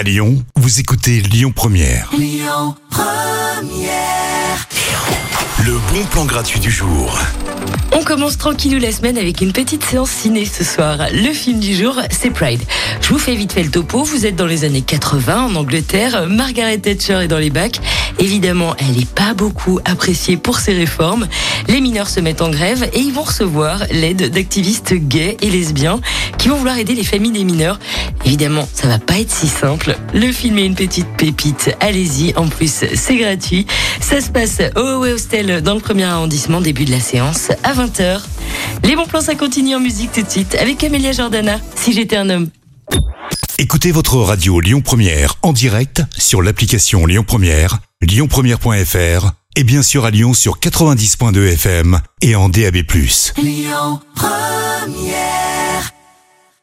À Lyon, vous écoutez Lyon Première. Le bon plan gratuit du jour. On commence tranquillou la semaine avec une petite séance ciné ce soir. Le film du jour, c'est Pride. Je vous fais vite fait le topo. Vous êtes dans les années 80 en Angleterre. Margaret Thatcher est dans les bacs. Évidemment, elle n'est pas beaucoup appréciée pour ses réformes. Les mineurs se mettent en grève et ils vont recevoir l'aide d'activistes gays et lesbiens qui vont vouloir aider les familles des mineurs. Évidemment, ça va pas être si simple. Le film est une petite pépite. Allez-y. En plus, c'est gratuit. Ça se passe au Huawei Hostel dans le premier arrondissement. Début de la séance à 20h. Les bons plans, ça continue en musique tout de suite avec Amelia Jordana. Si j'étais un homme. Écoutez votre radio Lyon Première en direct sur l'application Lyon Première, lyonpremière.fr et bien sûr à Lyon sur 90.2 FM et en DAB+. Lyon Première